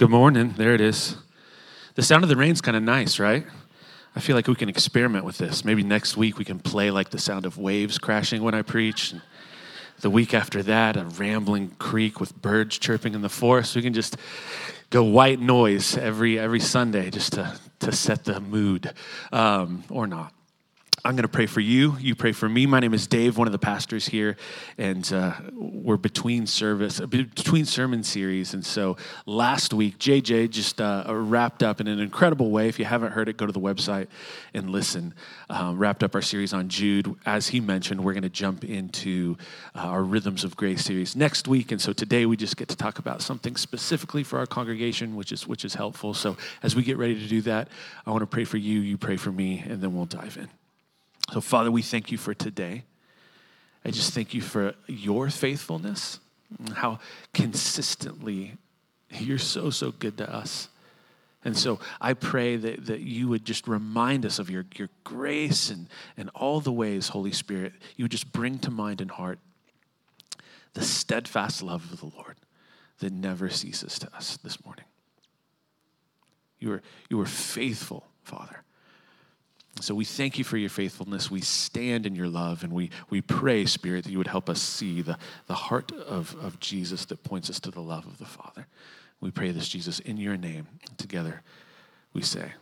Good morning. There it is. The sound of the rain's kind of nice, right? I feel like we can experiment with this. Maybe next week we can play like the sound of waves crashing when I preach. And the week after that, a rambling creek with birds chirping in the forest. We can just go white noise every every Sunday just to to set the mood, um, or not. I'm going to pray for you. You pray for me. My name is Dave, one of the pastors here, and uh, we're between service, between sermon series. And so last week, JJ just uh, wrapped up in an incredible way. If you haven't heard it, go to the website and listen. Um, wrapped up our series on Jude. As he mentioned, we're going to jump into uh, our Rhythms of Grace series next week. And so today we just get to talk about something specifically for our congregation, which is which is helpful. So as we get ready to do that, I want to pray for you. You pray for me, and then we'll dive in. So, Father, we thank you for today. I just thank you for your faithfulness, how consistently you're so, so good to us. And so I pray that, that you would just remind us of your, your grace and, and all the ways, Holy Spirit, you would just bring to mind and heart the steadfast love of the Lord that never ceases to us this morning. You are, you are faithful, Father. So we thank you for your faithfulness. We stand in your love and we, we pray, Spirit, that you would help us see the, the heart of, of Jesus that points us to the love of the Father. We pray this, Jesus, in your name. Together we say,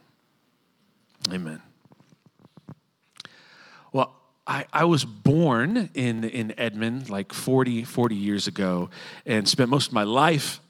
Amen. Well, I, I was born in, in Edmond like 40, 40 years ago and spent most of my life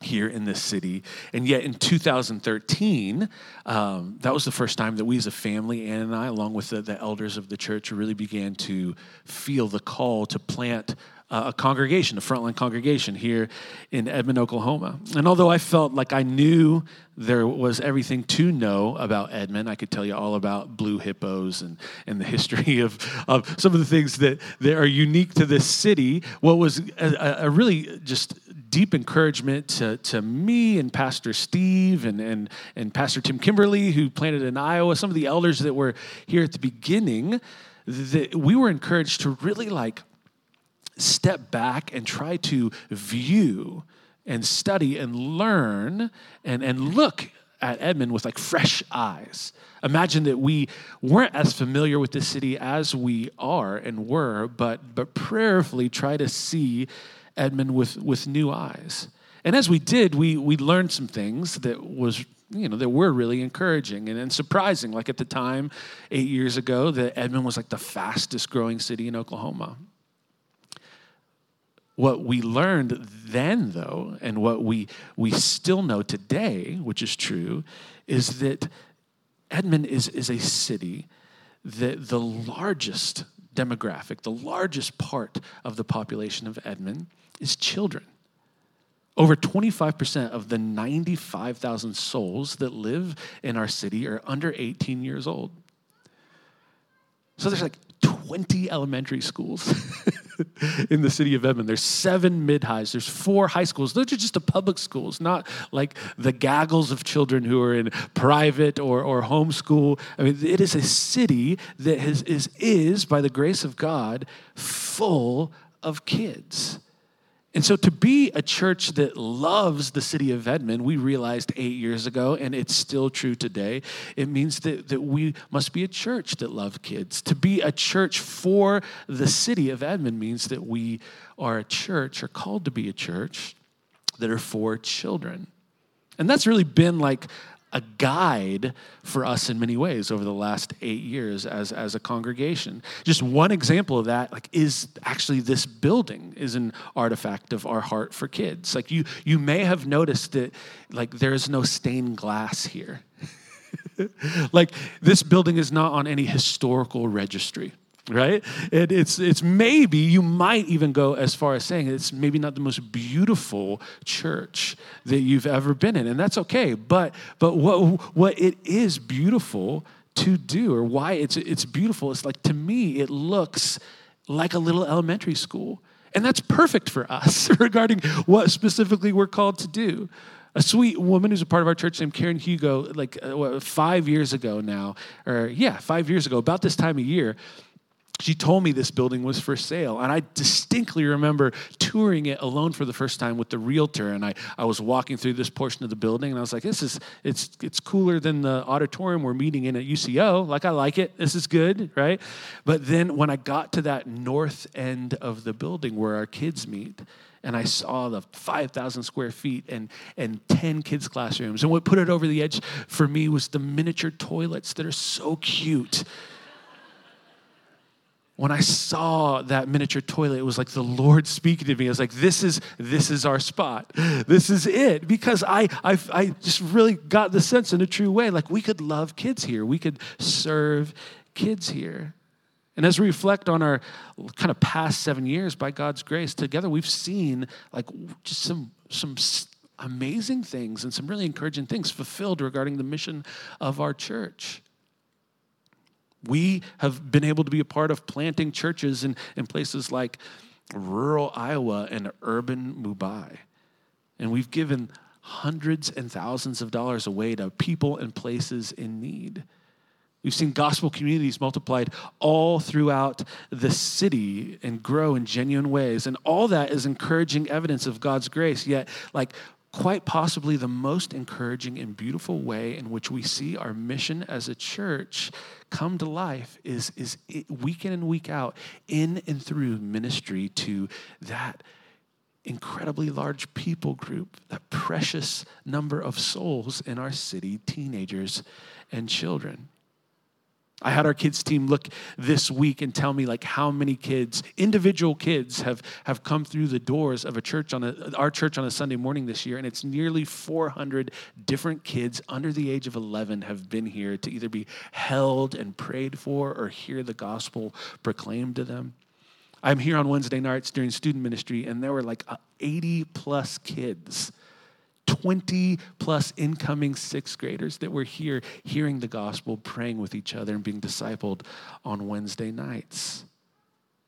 here in this city. And yet in 2013, um, that was the first time that we as a family, Ann and I, along with the, the elders of the church, really began to feel the call to plant uh, a congregation, a frontline congregation here in Edmond, Oklahoma. And although I felt like I knew there was everything to know about Edmond, I could tell you all about blue hippos and, and the history of, of some of the things that, that are unique to this city. What was a, a really just deep encouragement to, to me and Pastor Steve and, and, and Pastor Tim Kimberly, who planted in Iowa, some of the elders that were here at the beginning, that we were encouraged to really like step back and try to view and study and learn and, and look at Edmond with like fresh eyes. Imagine that we weren't as familiar with the city as we are and were, but, but prayerfully try to see Edmond with, with new eyes. And as we did, we, we learned some things that was you know that were really encouraging and, and surprising. Like at the time, eight years ago, that Edmond was like the fastest growing city in Oklahoma. What we learned then, though, and what we, we still know today, which is true, is that Edmond is, is a city that the largest demographic, the largest part of the population of Edmond is children. Over 25% of the 95,000 souls that live in our city are under 18 years old. So there's like 20 elementary schools in the city of Edmond. There's seven mid highs, there's four high schools. Those are just the public schools, not like the gaggles of children who are in private or, or homeschool. I mean, it is a city that has, is, is, by the grace of God, full of kids. And so, to be a church that loves the city of Edmond, we realized eight years ago, and it's still true today, it means that, that we must be a church that loves kids. To be a church for the city of Edmond means that we are a church, or called to be a church, that are for children. And that's really been like a guide for us in many ways over the last eight years as, as a congregation. Just one example of that, like, is actually this building is an artifact of our heart for kids. Like you, you may have noticed that, like, there is no stained glass here. like this building is not on any historical registry right? It, it's, it's maybe, you might even go as far as saying it's maybe not the most beautiful church that you've ever been in, and that's okay. But, but what, what it is beautiful to do, or why it's, it's beautiful, it's like to me, it looks like a little elementary school. And that's perfect for us regarding what specifically we're called to do. A sweet woman who's a part of our church named Karen Hugo, like uh, five years ago now, or yeah, five years ago, about this time of year, she told me this building was for sale. And I distinctly remember touring it alone for the first time with the realtor. And I, I was walking through this portion of the building and I was like, this is, it's, it's cooler than the auditorium we're meeting in at UCO. Like, I like it. This is good, right? But then when I got to that north end of the building where our kids meet, and I saw the 5,000 square feet and, and 10 kids' classrooms. And what put it over the edge for me was the miniature toilets that are so cute when I saw that miniature toilet, it was like the Lord speaking to me. I was like, this is, this is our spot. This is it. Because I, I, I just really got the sense in a true way, like we could love kids here. We could serve kids here. And as we reflect on our kind of past seven years by God's grace, together we've seen like just some, some amazing things and some really encouraging things fulfilled regarding the mission of our church. We have been able to be a part of planting churches in, in places like rural Iowa and urban Mumbai. And we've given hundreds and thousands of dollars away to people and places in need. We've seen gospel communities multiplied all throughout the city and grow in genuine ways. And all that is encouraging evidence of God's grace. Yet, like, quite possibly the most encouraging and beautiful way in which we see our mission as a church come to life is, is week in and week out, in and through ministry to that incredibly large people group, that precious number of souls in our city, teenagers and children. I had our kids team look this week and tell me like how many kids, individual kids, have, have come through the doors of a church on a, our church on a Sunday morning this year, and it's nearly 400 different kids under the age of 11 have been here to either be held and prayed for or hear the gospel proclaimed to them. I'm here on Wednesday nights during student ministry, and there were like 80 plus kids 20 plus incoming sixth graders that were here hearing the gospel, praying with each other, and being discipled on Wednesday nights.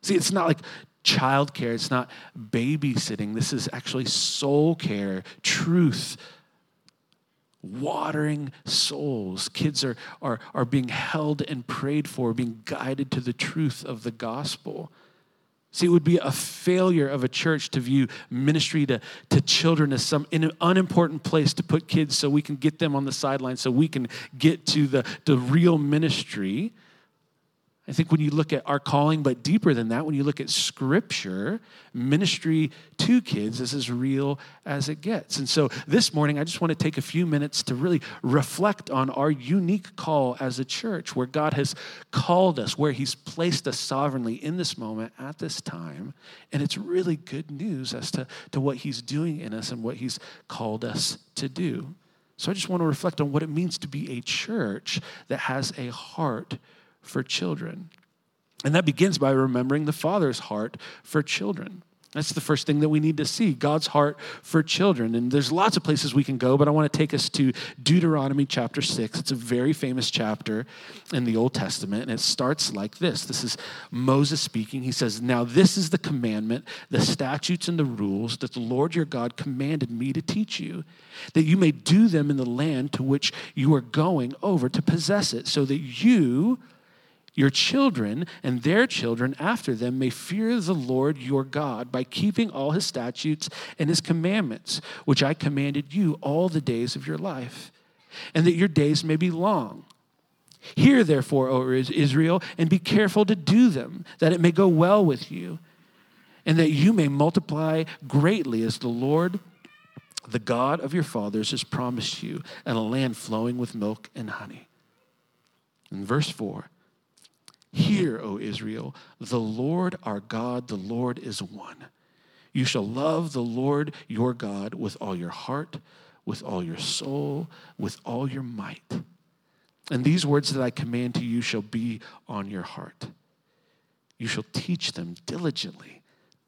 See, it's not like childcare, it's not babysitting. This is actually soul care, truth, watering souls. Kids are, are, are being held and prayed for, being guided to the truth of the gospel. See, it would be a failure of a church to view ministry to, to children as some in an unimportant place to put kids so we can get them on the sidelines so we can get to the, the real ministry. I think when you look at our calling, but deeper than that, when you look at scripture, ministry to kids is as real as it gets. And so this morning, I just want to take a few minutes to really reflect on our unique call as a church, where God has called us, where He's placed us sovereignly in this moment at this time. And it's really good news as to, to what He's doing in us and what He's called us to do. So I just want to reflect on what it means to be a church that has a heart for children. And that begins by remembering the Father's heart for children. That's the first thing that we need to see God's heart for children. And there's lots of places we can go, but I want to take us to Deuteronomy chapter 6. It's a very famous chapter in the Old Testament, and it starts like this. This is Moses speaking. He says, Now this is the commandment, the statutes, and the rules that the Lord your God commanded me to teach you, that you may do them in the land to which you are going over to possess it, so that you your children and their children after them may fear the Lord your God by keeping all his statutes and his commandments, which I commanded you all the days of your life, and that your days may be long. Hear, therefore, O Israel, and be careful to do them, that it may go well with you, and that you may multiply greatly as the Lord, the God of your fathers, has promised you, and a land flowing with milk and honey. In verse 4, Hear, O Israel, the Lord our God, the Lord is one. You shall love the Lord your God with all your heart, with all your soul, with all your might. And these words that I command to you shall be on your heart. You shall teach them diligently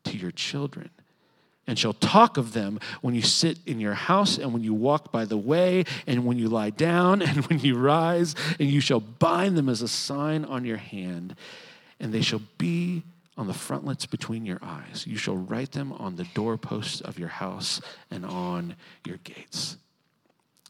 to your children and shall talk of them when you sit in your house and when you walk by the way and when you lie down and when you rise and you shall bind them as a sign on your hand and they shall be on the frontlets between your eyes. You shall write them on the doorposts of your house and on your gates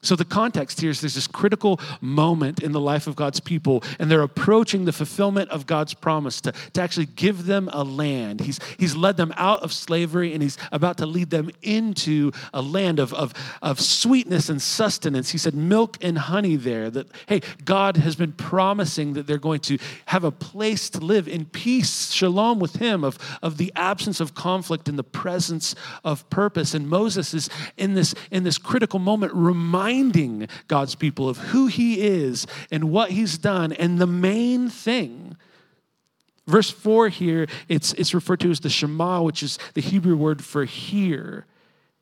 So, the context here is there's this critical moment in the life of God's people, and they're approaching the fulfillment of God's promise to, to actually give them a land. He's, he's led them out of slavery, and He's about to lead them into a land of, of, of sweetness and sustenance. He said, milk and honey there. That, hey, God has been promising that they're going to have a place to live in peace, shalom with Him, of, of the absence of conflict and the presence of purpose. And Moses is in this, in this critical moment reminding reminding God's people of who He is and what He's done. And the main thing, verse 4 here, it's, it's referred to as the Shema, which is the Hebrew word for hear.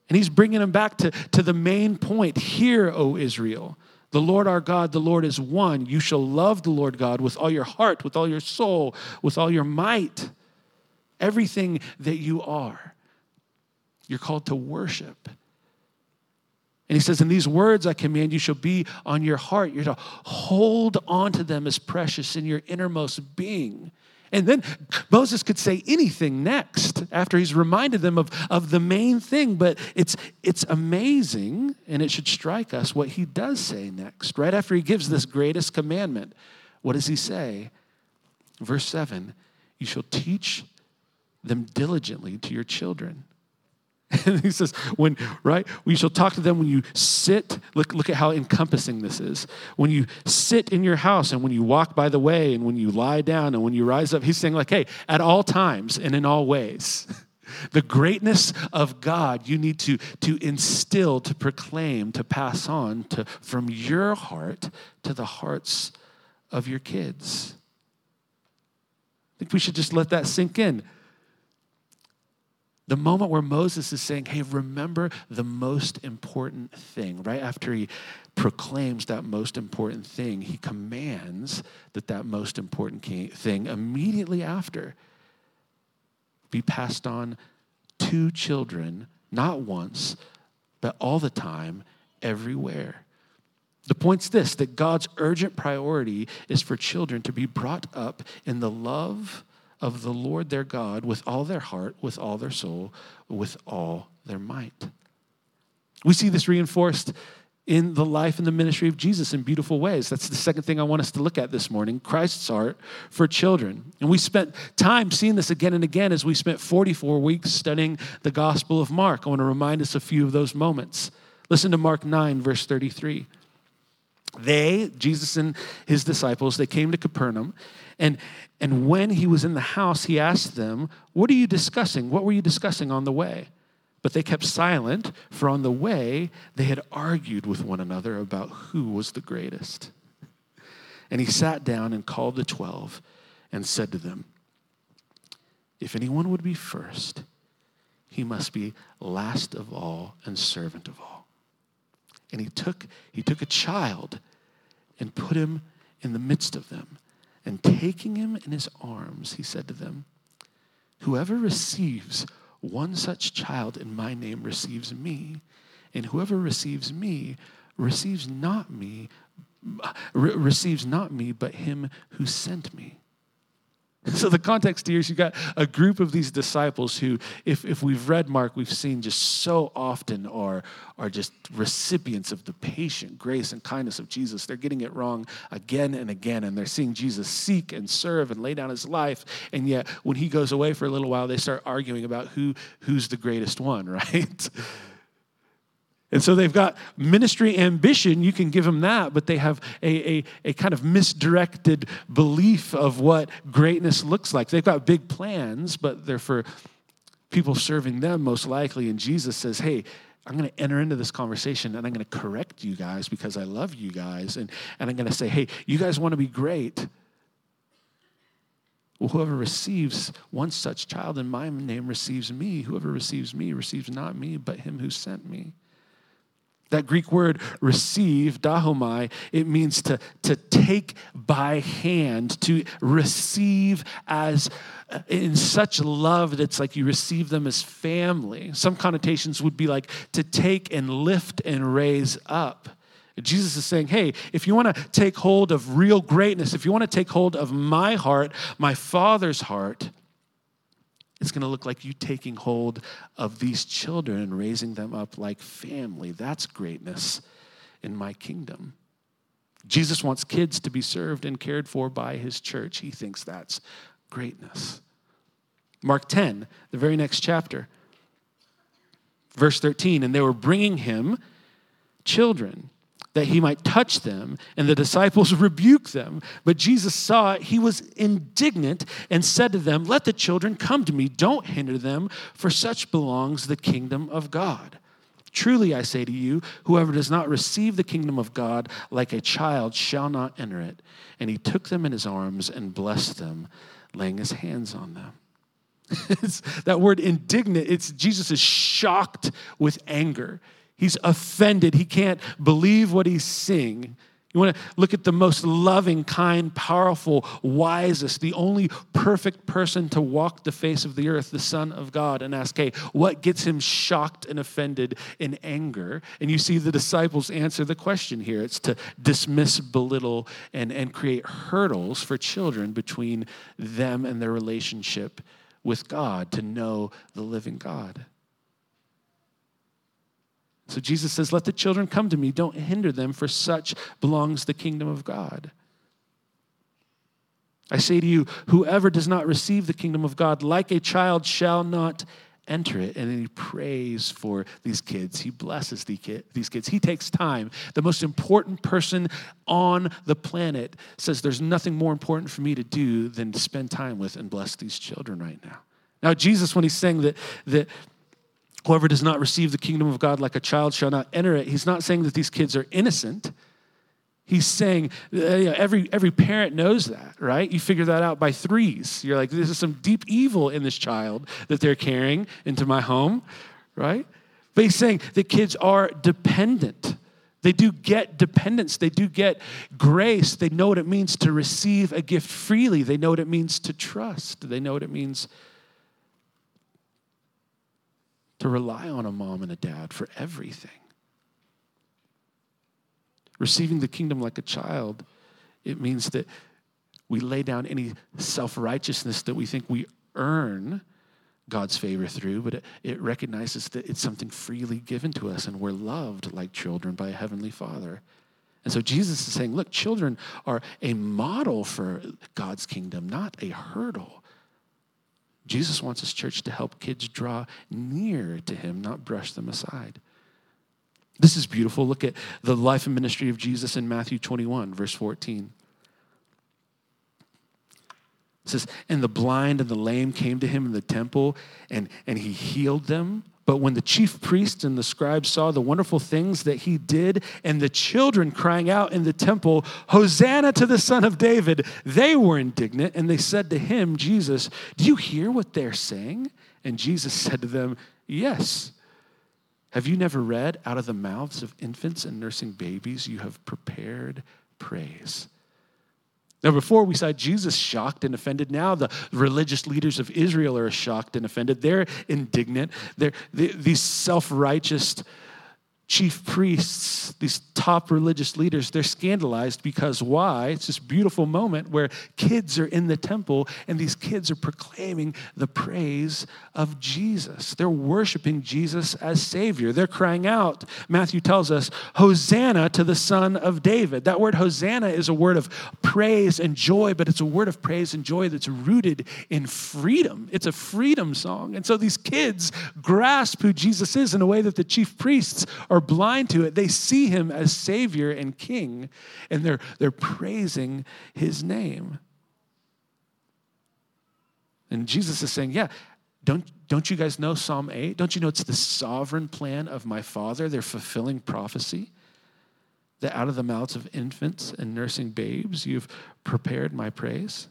And He's bringing them back to, to the main point Hear, O Israel. The Lord our God, the Lord is one. You shall love the Lord God with all your heart, with all your soul, with all your might, everything that you are. You're called to worship. And he says, And these words I command you shall be on your heart. You're to hold on to them as precious in your innermost being. And then Moses could say anything next after he's reminded them of, of the main thing, but it's, it's amazing and it should strike us what he does say next. Right after he gives this greatest commandment, what does he say? Verse 7 You shall teach them diligently to your children And he says, when, right, we shall talk to them when you sit. Look, look at how encompassing this is. When you sit in your house and when you walk by the way and when you lie down and when you rise up, he's saying, like, hey, at all times and in all ways. The greatness of God you need to, to instill, to proclaim, to pass on to, from your heart to the hearts of your kids. I think we should just let that sink in. The moment where Moses is saying, hey, remember the most important thing, right after he proclaims that most important thing, he commands that that most important thing immediately after be passed on to children, not once, but all the time, everywhere. The point's this that God's urgent priority is for children to be brought up in the love of the Lord their God with all their heart, with all their soul, with all their might. We see this reinforced in the life and the ministry of Jesus in beautiful ways. That's the second thing I want us to look at this morning Christ's heart for children. And we spent time seeing this again and again as we spent 44 weeks studying the Gospel of Mark. I want to remind us a few of those moments. Listen to Mark 9, verse 33. They, Jesus and his disciples, they came to Capernaum, and, and when he was in the house, he asked them, What are you discussing? What were you discussing on the way? But they kept silent, for on the way they had argued with one another about who was the greatest. And he sat down and called the twelve and said to them, If anyone would be first, he must be last of all and servant of all. And he took, he took a child and put him in the midst of them. And taking him in his arms, he said to them, Whoever receives one such child in my name receives me, and whoever receives me receives not me, re- receives not me, but him who sent me. So, the context here is you've got a group of these disciples who, if, if we've read Mark, we've seen just so often are, are just recipients of the patient grace and kindness of Jesus. They're getting it wrong again and again, and they're seeing Jesus seek and serve and lay down his life. And yet, when he goes away for a little while, they start arguing about who, who's the greatest one, right? And so they've got ministry ambition, you can give them that, but they have a, a, a, kind of misdirected belief of what greatness looks like. They've got big plans, but they're for people serving them most likely. And Jesus says, hey, I'm going to enter into this conversation and I'm going to correct you guys because I love you guys. And, and I'm going to say, hey, you guys want to be great. Well, whoever receives one such child in my name receives me. Whoever receives me receives not me, but him who sent me. That Greek word receive, dechomai, it means to, to take by hand, to receive as uh, in such love that it's like you receive them as family. Some connotations would be like to take and lift and raise up. Jesus is saying, hey, if you want to take hold of real greatness, if you want to take hold of my heart, my Father's heart, it's going to look like you taking hold of these children and raising them up like family. That's greatness. in my kingdom. Jesus wants kids to be served and cared for by his church. He thinks that's greatness. Mark 10, the very next chapter, verse 13, and they were bringing him children that he might touch them, and the disciples rebuked them. But Jesus saw it, he was indignant and said to them, Let the children come to me, don't hinder them, for such belongs the kingdom of God. Truly, I say to you, whoever does not receive the kingdom of God like a child shall not enter it. And he took them in his arms and blessed them, laying his hands on them. that word indignant, it's Jesus is shocked with anger. He's offended. He can't believe what he's seeing. You want to look at the most loving, kind, powerful, wisest, the only perfect person to walk the face of the earth, the Son of God, and ask, hey, what gets him shocked and offended in anger? And you see the disciples answer the question here. It's to dismiss, belittle, and, and create hurdles for children between them and their relationship with God, to know the living God. So Jesus says, Let the children come to me. Don't hinder them, for such belongs the kingdom of God. I say to you, whoever does not receive the kingdom of God like a child shall not enter it. And then he prays for these kids. He blesses these kids. He takes time. The most important person on the planet says, There's nothing more important for me to do than to spend time with and bless these children right now. Now, Jesus, when he's saying that, that Whoever does not receive the kingdom of God like a child shall not enter it. He's not saying that these kids are innocent. He's saying uh, every, every parent knows that, right? You figure that out by threes. You're like, this is some deep evil in this child that they're carrying into my home, right? But he's saying that kids are dependent. They do get dependence. They do get grace. They know what it means to receive a gift freely. They know what it means to trust. They know what it means to rely on a mom and a dad for everything. Receiving the kingdom like a child, it means that we lay down any self righteousness that we think we earn God's favor through, but it, it, recognizes that it's something freely given to us and we're loved like children by a heavenly Father. And so Jesus is saying, look, children are a model for God's kingdom, not a hurdle. Jesus wants his church to help kids draw near to him, not brush them aside. This is beautiful. Look at the life and ministry of Jesus in Matthew 21, verse 14. It says, And the blind and the lame came to him in the temple, and, and he healed them. But when the chief priests and the scribes saw the wonderful things that he did, and the children crying out in the temple, Hosanna to the Son of David, they were indignant, and they said to him, Jesus, Do you hear what they're saying? And Jesus said to them, Yes. Have you never read, Out of the mouths of infants and nursing babies, you have prepared praise? Now, before we saw Jesus shocked and offended. Now, the religious leaders of Israel are shocked and offended. They're indignant. They're, they, these self righteous chief priests, these top religious leaders, they're scandalized because why? It's this beautiful moment where kids are in the temple and these kids are proclaiming the praise of Jesus. They're worshiping Jesus as Savior. They're crying out, Matthew tells us, Hosanna to the Son of David. That word Hosanna is a word of praise and joy, but it's a word of praise and joy that's rooted in freedom. It's a freedom song. And so these kids grasp who Jesus is in a way that the chief priests are blind to it. They see him as Savior and King, and they're, they're praising his name. And Jesus is saying, Yeah, don't, don't you guys know Psalm 8? Don't you know it's the sovereign plan of my Father? They're fulfilling prophecy. That out of the mouths of infants and nursing babes, you've prepared my praise.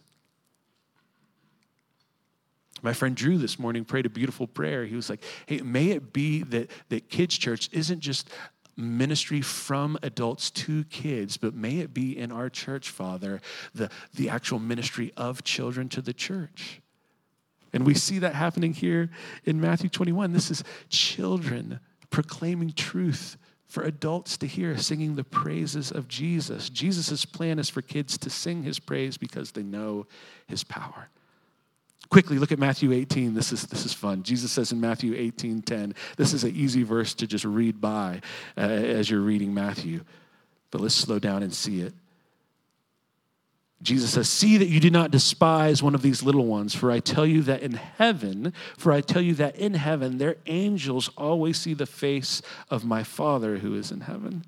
My friend Drew this morning prayed a beautiful prayer. He was like, hey, may it be that, that kids' church isn't just ministry from adults to kids, but may it be in our church, Father, the, the actual ministry of children to the church. And we see that happening here in Matthew 21. This is children proclaiming truth for adults to hear, singing the praises of Jesus. Jesus' plan is for kids to sing his praise because they know his power. Quickly, look at Matthew 18. This is, this is fun. Jesus says in Matthew 18 10, this is an easy verse to just read by uh, as you're reading Matthew. But let's slow down and see it. Jesus says, See that you do not despise one of these little ones, for I tell you that in heaven, for I tell you that in heaven, their angels always see the face of my Father who is in heaven.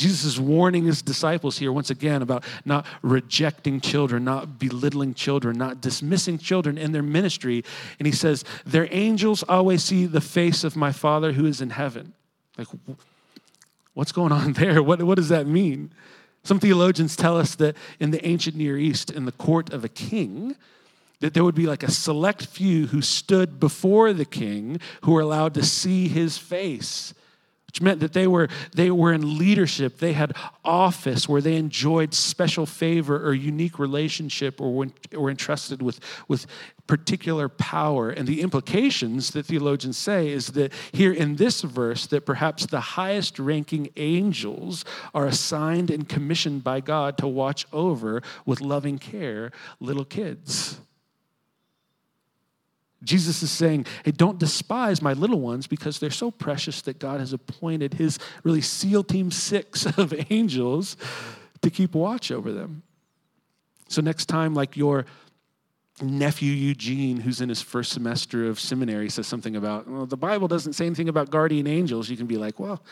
Jesus is warning his disciples here once again about not rejecting children, not belittling children, not dismissing children in their ministry. And he says, Their angels always see the face of my Father who is in heaven. Like, what's going on there? What, what does that mean? Some theologians tell us that in the ancient Near East, in the court of a king, that there would be like a select few who stood before the king who were allowed to see his face which meant that they were, they were in leadership. They had office where they enjoyed special favor or unique relationship or were entrusted with, with particular power. And the implications that theologians say is that here in this verse, that perhaps the highest ranking angels are assigned and commissioned by God to watch over with loving care little kids. Jesus is saying, hey, don't despise my little ones because they're so precious that God has appointed his really SEAL Team Six of angels to keep watch over them. So, next time, like your nephew Eugene, who's in his first semester of seminary, says something about, well, the Bible doesn't say anything about guardian angels, you can be like, well,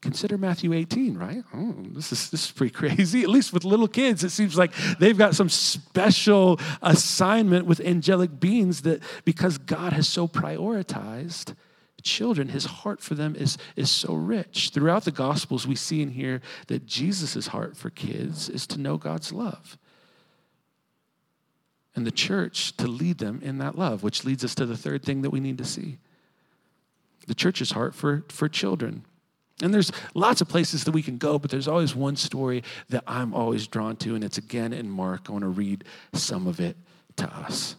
consider Matthew 18, right? Oh, this is this is pretty crazy. At least with little kids, it seems like they've got some special assignment with angelic beings that because God has so prioritized children, his heart for them is, is so rich. Throughout the Gospels, we see in here that Jesus' heart for kids is to know God's love. And the church to lead them in that love, which leads us to the third thing that we need to see. The church's heart for, for children. And there's lots of places that we can go, but there's always one story that I'm always drawn to, and it's again in Mark. I want to read some of it to us.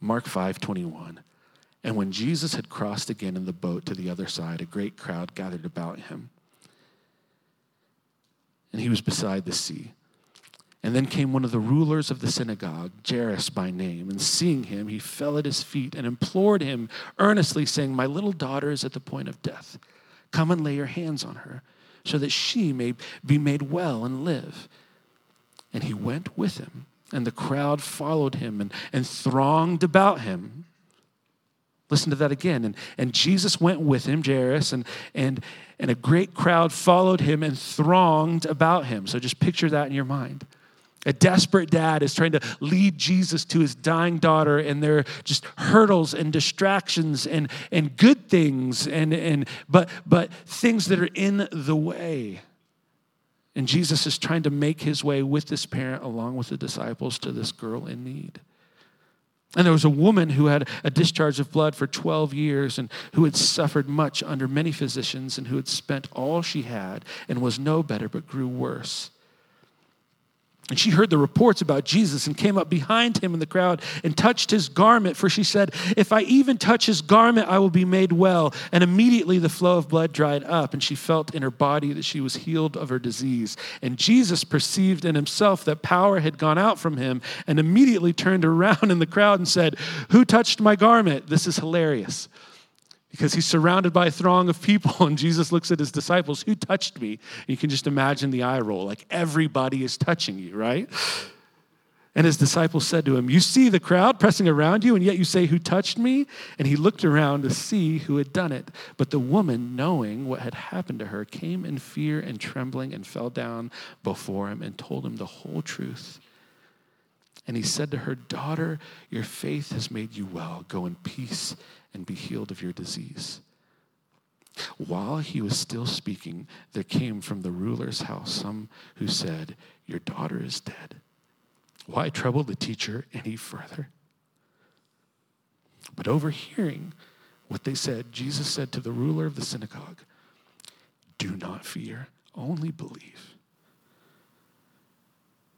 Mark 5 21. And when Jesus had crossed again in the boat to the other side, a great crowd gathered about him. And he was beside the sea. And then came one of the rulers of the synagogue, Jairus by name, and seeing him, he fell at his feet and implored him earnestly, saying, My little daughter is at the point of death. Come and lay your hands on her, so that she may be made well and live. And he went with him, and the crowd followed him and, and thronged about him. Listen to that again. And, and Jesus went with him, Jairus, and, and, and a great crowd followed him and thronged about him. So just picture that in your mind. A desperate dad is trying to lead Jesus to his dying daughter, and there are just hurdles and distractions and, and good things, and, and, but, but things that are in the way. And Jesus is trying to make his way with this parent, along with the disciples, to this girl in need. And there was a woman who had a discharge of blood for 12 years and who had suffered much under many physicians and who had spent all she had and was no better but grew worse. And she heard the reports about Jesus and came up behind him in the crowd and touched his garment, for she said, If I even touch his garment, I will be made well. And immediately the flow of blood dried up, and she felt in her body that she was healed of her disease. And Jesus perceived in himself that power had gone out from him, and immediately turned around in the crowd and said, Who touched my garment? This is hilarious because he's surrounded by a throng of people and jesus looks at his disciples who touched me? And you can just imagine the eye roll like everybody is touching you right? And his disciples said to him you see the crowd pressing around you and yet you say who touched me and he looked around to see who had done it. But the woman knowing what had happened to her came in fear and trembling and fell down before him and told him the whole truth. And he said to her, Daughter, your faith has made you well. Go in peace and be healed of your disease. While he was still speaking, there came from the ruler's house some who said, Your daughter is dead. Why trouble the teacher any further? But overhearing what they said, Jesus said to the ruler of the synagogue, Do not fear, only believe.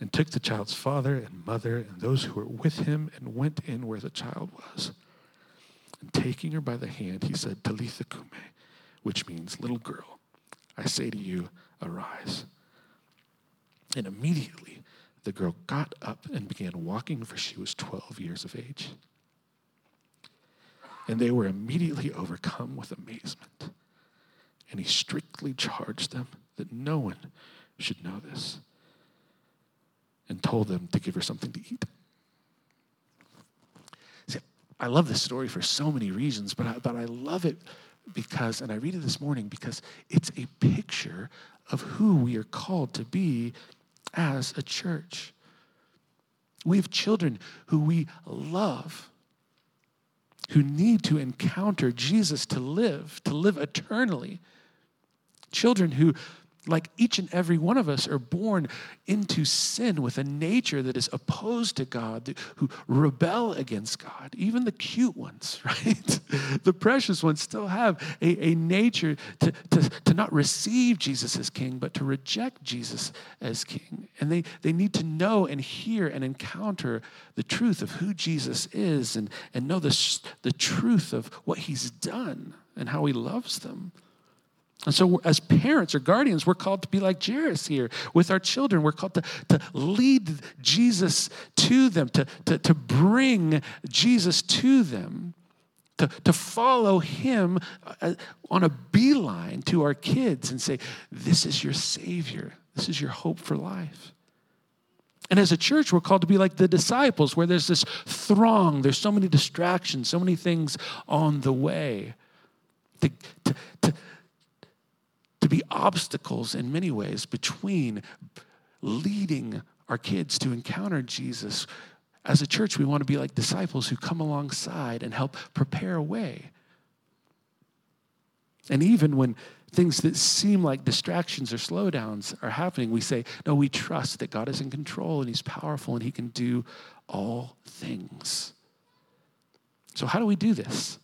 and took the child's father and mother and those who were with him and went in where the child was. And taking her by the hand, he said, Talitha cumi, which means, little girl, I say to you, arise. And immediately the girl got up and began walking, for she was 12 years of age. And they were immediately overcome with amazement. And he strictly charged them that no one should know this and told them to give her something to eat. See, I love this story for so many reasons, but I, but I love it because, and I read it this morning because it's a picture of who we are called to be as a church. We have children who we love, who need to encounter Jesus to live, to live eternally. Children who like each and every one of us are born into sin with a nature that is opposed to God, who rebel against God. Even the cute ones, right? the precious ones still have a, a nature to, to, to not receive Jesus as king, but to reject Jesus as king. And they, they need to know and hear and encounter the truth of who Jesus is and, and know the, the truth of what he's done and how he loves them. And so, as parents or guardians, we're called to be like Jairus here with our children. We're called to, to lead Jesus to them, to, to, to bring Jesus to them, to, to follow him uh, on a beeline to our kids and say, This is your Savior, this is your hope for life. And as a church, we're called to be like the disciples, where there's this throng, there's so many distractions, so many things on the way. To, to, to be obstacles in many ways between leading our kids to encounter Jesus. As a church, we want to be like disciples who come alongside and help prepare a way. And even when things that seem like distractions or slowdowns are happening, we say, No, we trust that God is in control and He's powerful and He can do all things. So, how do we do this?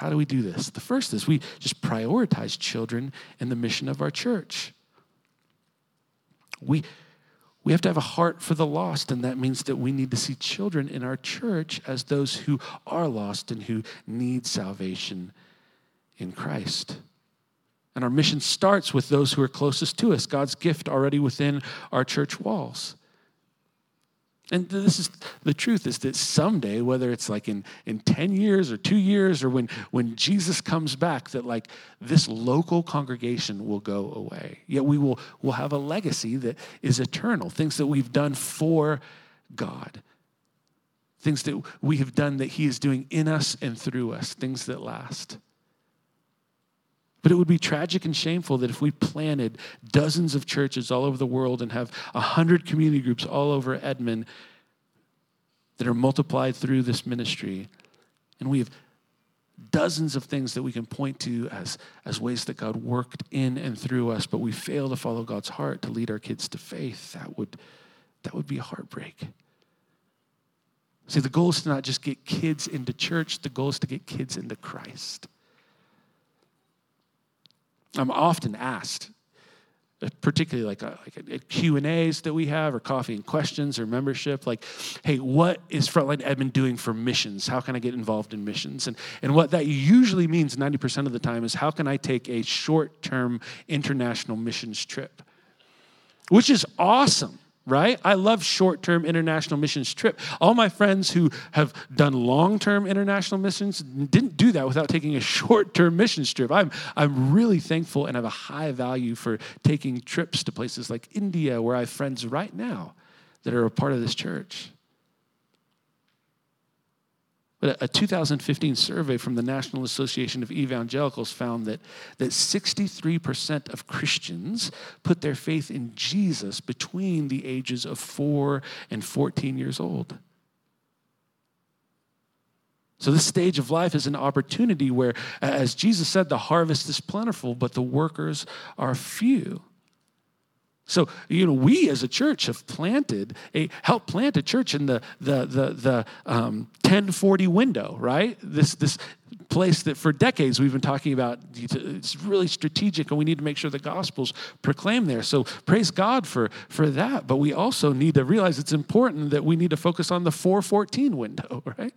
How do we do this? The first is we just prioritize children in the mission of our church. We, we have to have a heart for the lost, and that means that we need to see children in our church as those who are lost and who need salvation in Christ. And our mission starts with those who are closest to us, God's gift already within our church walls. And this is the truth is that someday, whether it's like in, in 10 years or two years or when, when Jesus comes back, that like this local congregation will go away. Yet we will will have a legacy that is eternal, things that we've done for God, things that we have done that He is doing in us and through us, things that last. But it would be tragic and shameful that if we planted dozens of churches all over the world and have 100 community groups all over Edmond that are multiplied through this ministry, and we have dozens of things that we can point to as, as ways that God worked in and through us, but we fail to follow God's heart to lead our kids to faith, that would, that would be a heartbreak. See, the goal is to not just get kids into church, the goal is to get kids into Christ. I'm often asked, particularly like, a, like a, a Q and A's that we have, or coffee and questions, or membership. Like, hey, what is Frontline Edmond doing for missions? How can I get involved in missions? And and what that usually means, ninety percent of the time, is how can I take a short-term international missions trip, which is awesome right? I love short term international missions trip. All my friends who have done long term international missions didn't do that without taking a short term missions trip. I'm, I'm really thankful and have a high value for taking trips to places like India, where I have friends right now that are a part of this church. But a 2015 survey from the National Association of Evangelicals found that, that 63% of Christians put their faith in Jesus between the ages of 4 and 14 years old. So, this stage of life is an opportunity where, as Jesus said, the harvest is plentiful, but the workers are few. So, you know, we as a church have planted a helped plant a church in the the the the um, 1040 window, right? This this place that for decades we've been talking about. It's really strategic, and we need to make sure the gospel's proclaimed there. So praise God for for that. But we also need to realize it's important that we need to focus on the 414 window, right?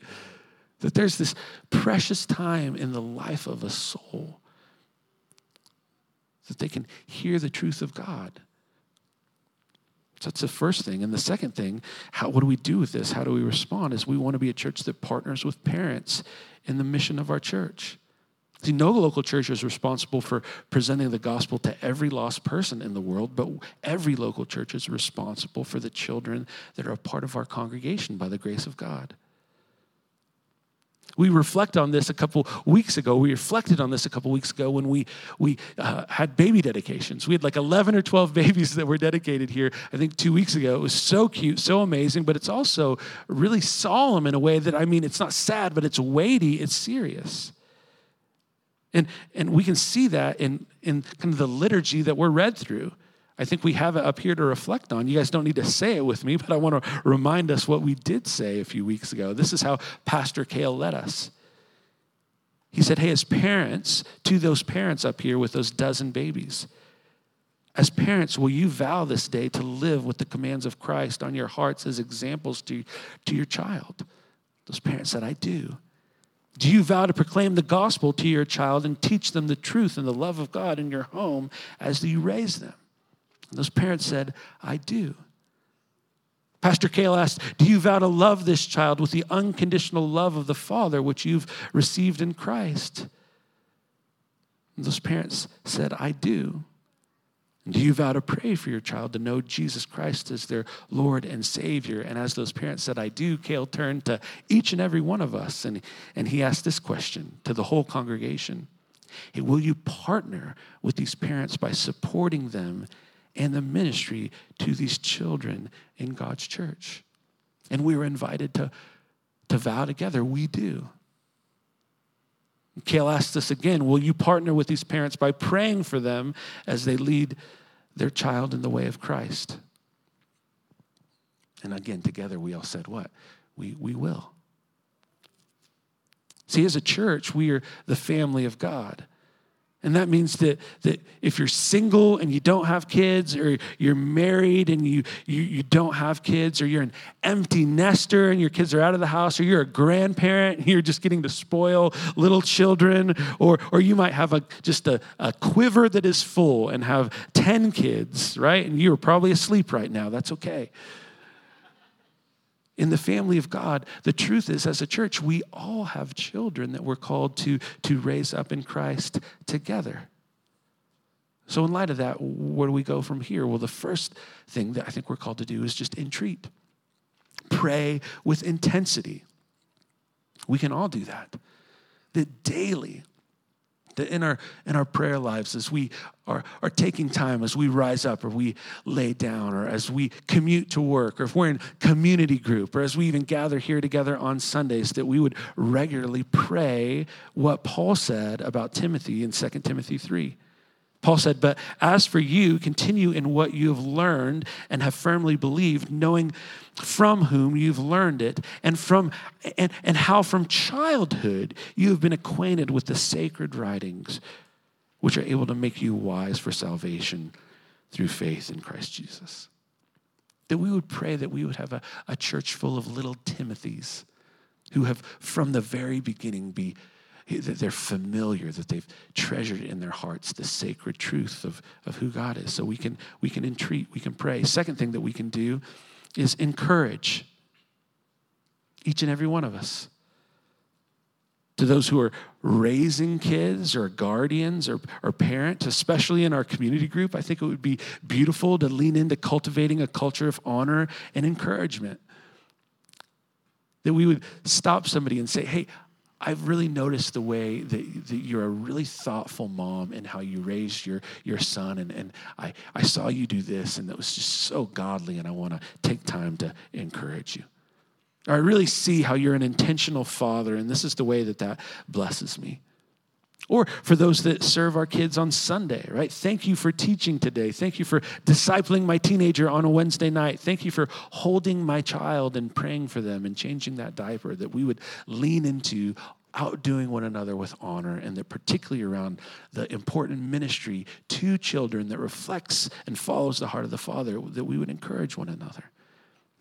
That there's this precious time in the life of a soul that they can hear the truth of God so that's the first thing. And the second thing, how, what do we do with this? How do we respond? Is we want to be a church that partners with parents in the mission of our church. See, no local church is responsible for presenting the gospel to every lost person in the world, but every local church is responsible for the children that are a part of our congregation by the grace of God. We reflect on this a couple weeks ago. We reflected on this a couple weeks ago when we, we uh, had baby dedications. We had like 11 or 12 babies that were dedicated here, I think two weeks ago. It was so cute, so amazing, but it's also really solemn in a way that, I mean, it's not sad, but it's weighty, it's serious. And, and we can see that in, in kind of the liturgy that we're read through. I think we have it up here to reflect on. You guys don't need to say it with me, but I want to remind us what we did say a few weeks ago. This is how Pastor Kale led us. He said, Hey, as parents, to those parents up here with those dozen babies, as parents, will you vow this day to live with the commands of Christ on your hearts as examples to, to your child? Those parents said, I do. Do you vow to proclaim the gospel to your child and teach them the truth and the love of God in your home as you raise them? Those parents said, I do. Pastor Kale asked, Do you vow to love this child with the unconditional love of the Father which you've received in Christ? And those parents said, I do. do you vow to pray for your child to know Jesus Christ as their Lord and Savior? And as those parents said, I do, Kale turned to each and every one of us and, and he asked this question to the whole congregation hey, Will you partner with these parents by supporting them and the ministry to these children in God's church. And we were invited to, to vow together. We do. Kale asked us again Will you partner with these parents by praying for them as they lead their child in the way of Christ? And again, together we all said, What? We, we will. See, as a church, we are the family of God. And that means that, that if you're single and you don't have kids, or you're married and you, you, you don't have kids, or you're an empty nester and your kids are out of the house, or you're a grandparent and you're just getting to spoil little children, or, or you might have a, just a, a quiver that is full and have 10 kids, right? And you're probably asleep right now. That's okay in the family of God, the truth is, as a church, we all have children that we're called to, to raise up in Christ together. So, in light of that, where do we go from here? Well, the first thing that I think we're called to do is just entreat, pray with intensity. We can all do that. That daily, that in our in our prayer lives as we are, are taking time as we rise up or we lay down or as we commute to work or if we're in community group or as we even gather here together on sundays that we would regularly pray what paul said about timothy in 2 timothy 3 Paul said, But as for you, continue in what you have learned and have firmly believed, knowing from whom you've learned it, and from and, and how from childhood you have been acquainted with the sacred writings, which are able to make you wise for salvation through faith in Christ Jesus. That we would pray that we would have a, a church full of little Timothys who have from the very beginning be that they're familiar, that they've treasured in their hearts the sacred truth of, of who God is. So we can, we can entreat, we can pray. Second thing that we can do is encourage each and every one of us. To those who are raising kids or guardians or, or parents, especially in our community group, I think it would be beautiful to lean into cultivating a culture of honor and encouragement. That we would stop somebody and say, hey, I've really noticed the way that, that, you're a really thoughtful mom and how you raised your, your son. And, and I, I saw you do this, and that was just so godly, and I want to take time to encourage you. I really see how you're an intentional father, and this is the way that that blesses me. Or for those that serve our kids on Sunday, right? Thank you for teaching today. Thank you for discipling my teenager on a Wednesday night. Thank you for holding my child and praying for them and changing that diaper, that we would lean into outdoing one another with honor, and that particularly around the important ministry to children that reflects and follows the heart of the Father, that we would encourage one another.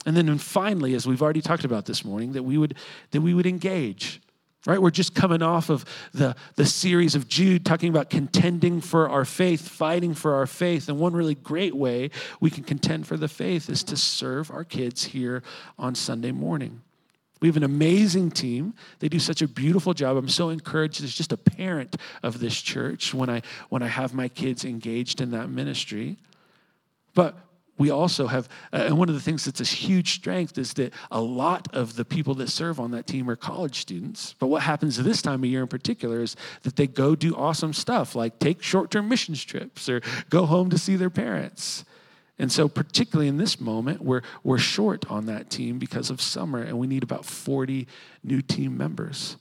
And then finally, as we've already talked about this morning, that we would that we would engage. Right? We're just coming off of the, the series of Jude talking about contending for our faith, fighting for our faith. And one really great way we can contend for the faith is to serve our kids here on Sunday morning. We have an amazing team. They do such a beautiful job. I'm so encouraged as just a parent of this church when I when I have my kids engaged in that ministry. But we also have, uh, and one of the things that's a huge strength is that a lot of the people that serve on that team are college students. But what happens this time of year in particular is that they go do awesome stuff like take short term missions trips or go home to see their parents. And so, particularly in this moment, we're, we're short on that team because of summer, and we need about 40 new team members.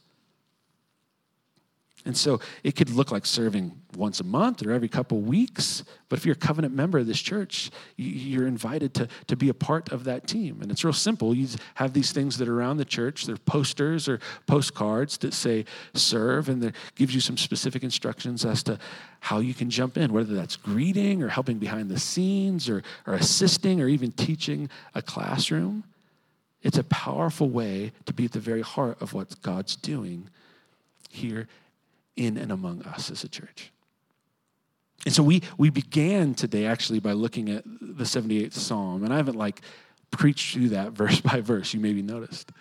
And so it could look like serving once a month or every couple weeks. But if you're a covenant member of this church, you're invited to, to be a part of that team. And it's real simple. You have these things that are around the church. They're posters or postcards that say serve, and that gives you some specific instructions as to how you can jump in, whether that's greeting or helping behind the scenes or, or assisting or even teaching a classroom. It's a powerful way to be at the very heart of what God's doing here in and among us as a church. And so we, we began today actually by looking at the 78th Psalm. And I haven't like preached through that verse by verse, you maybe noticed.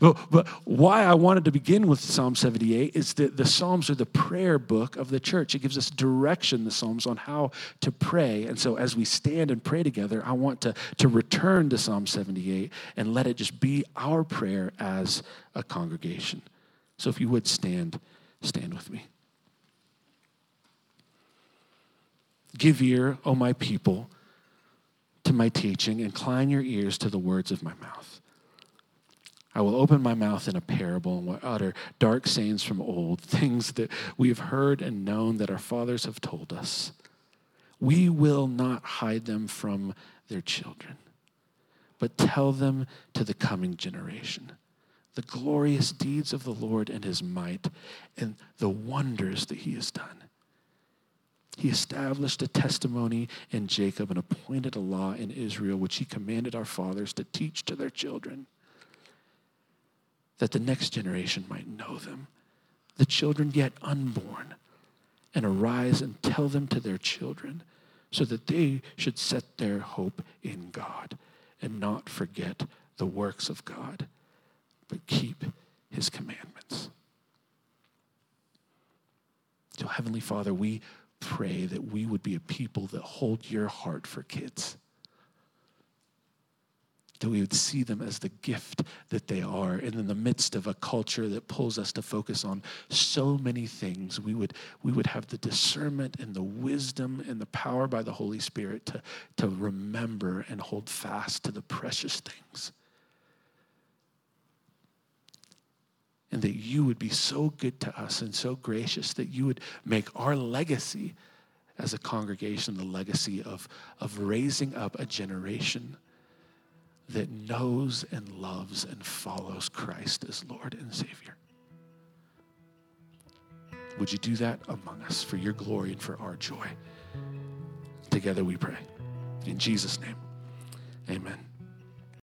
But, but why I wanted to begin with Psalm 78 is that the Psalms are the prayer book of the church. It gives us direction, the Psalms, on how to pray. And so as we stand and pray together, I want to, to return to Psalm 78 and let it just be our prayer as a congregation. So if you would stand Stand with me. Give ear, O my people, to my teaching, incline your ears to the words of my mouth. I will open my mouth in a parable and will utter dark sayings from old, things that we have heard and known that our fathers have told us. We will not hide them from their children, but tell them to the coming generation the glorious deeds of the Lord and his might and the wonders that he has done. He established a testimony in Jacob and appointed a law in Israel, which he commanded our fathers to teach to their children, that the next generation might know them, the children yet unborn, and arise and tell them to their children, so that they should set their hope in God and not forget the works of God but keep his commandments. So, Heavenly Father, we pray that we would be a people that hold your heart for kids. That we would see them as the gift that they are. And in the midst of a culture that pulls us to focus on so many things, we would, we would have the discernment and the wisdom and the power by the Holy Spirit to, to remember and hold fast to the precious things and that you would be so good to us and so gracious that you would make our legacy as a congregation the legacy of, of raising up a generation that knows and loves and follows Christ as Lord and Savior. Would you do that among us for your glory and for our joy? Together we pray. In Jesus' name, amen.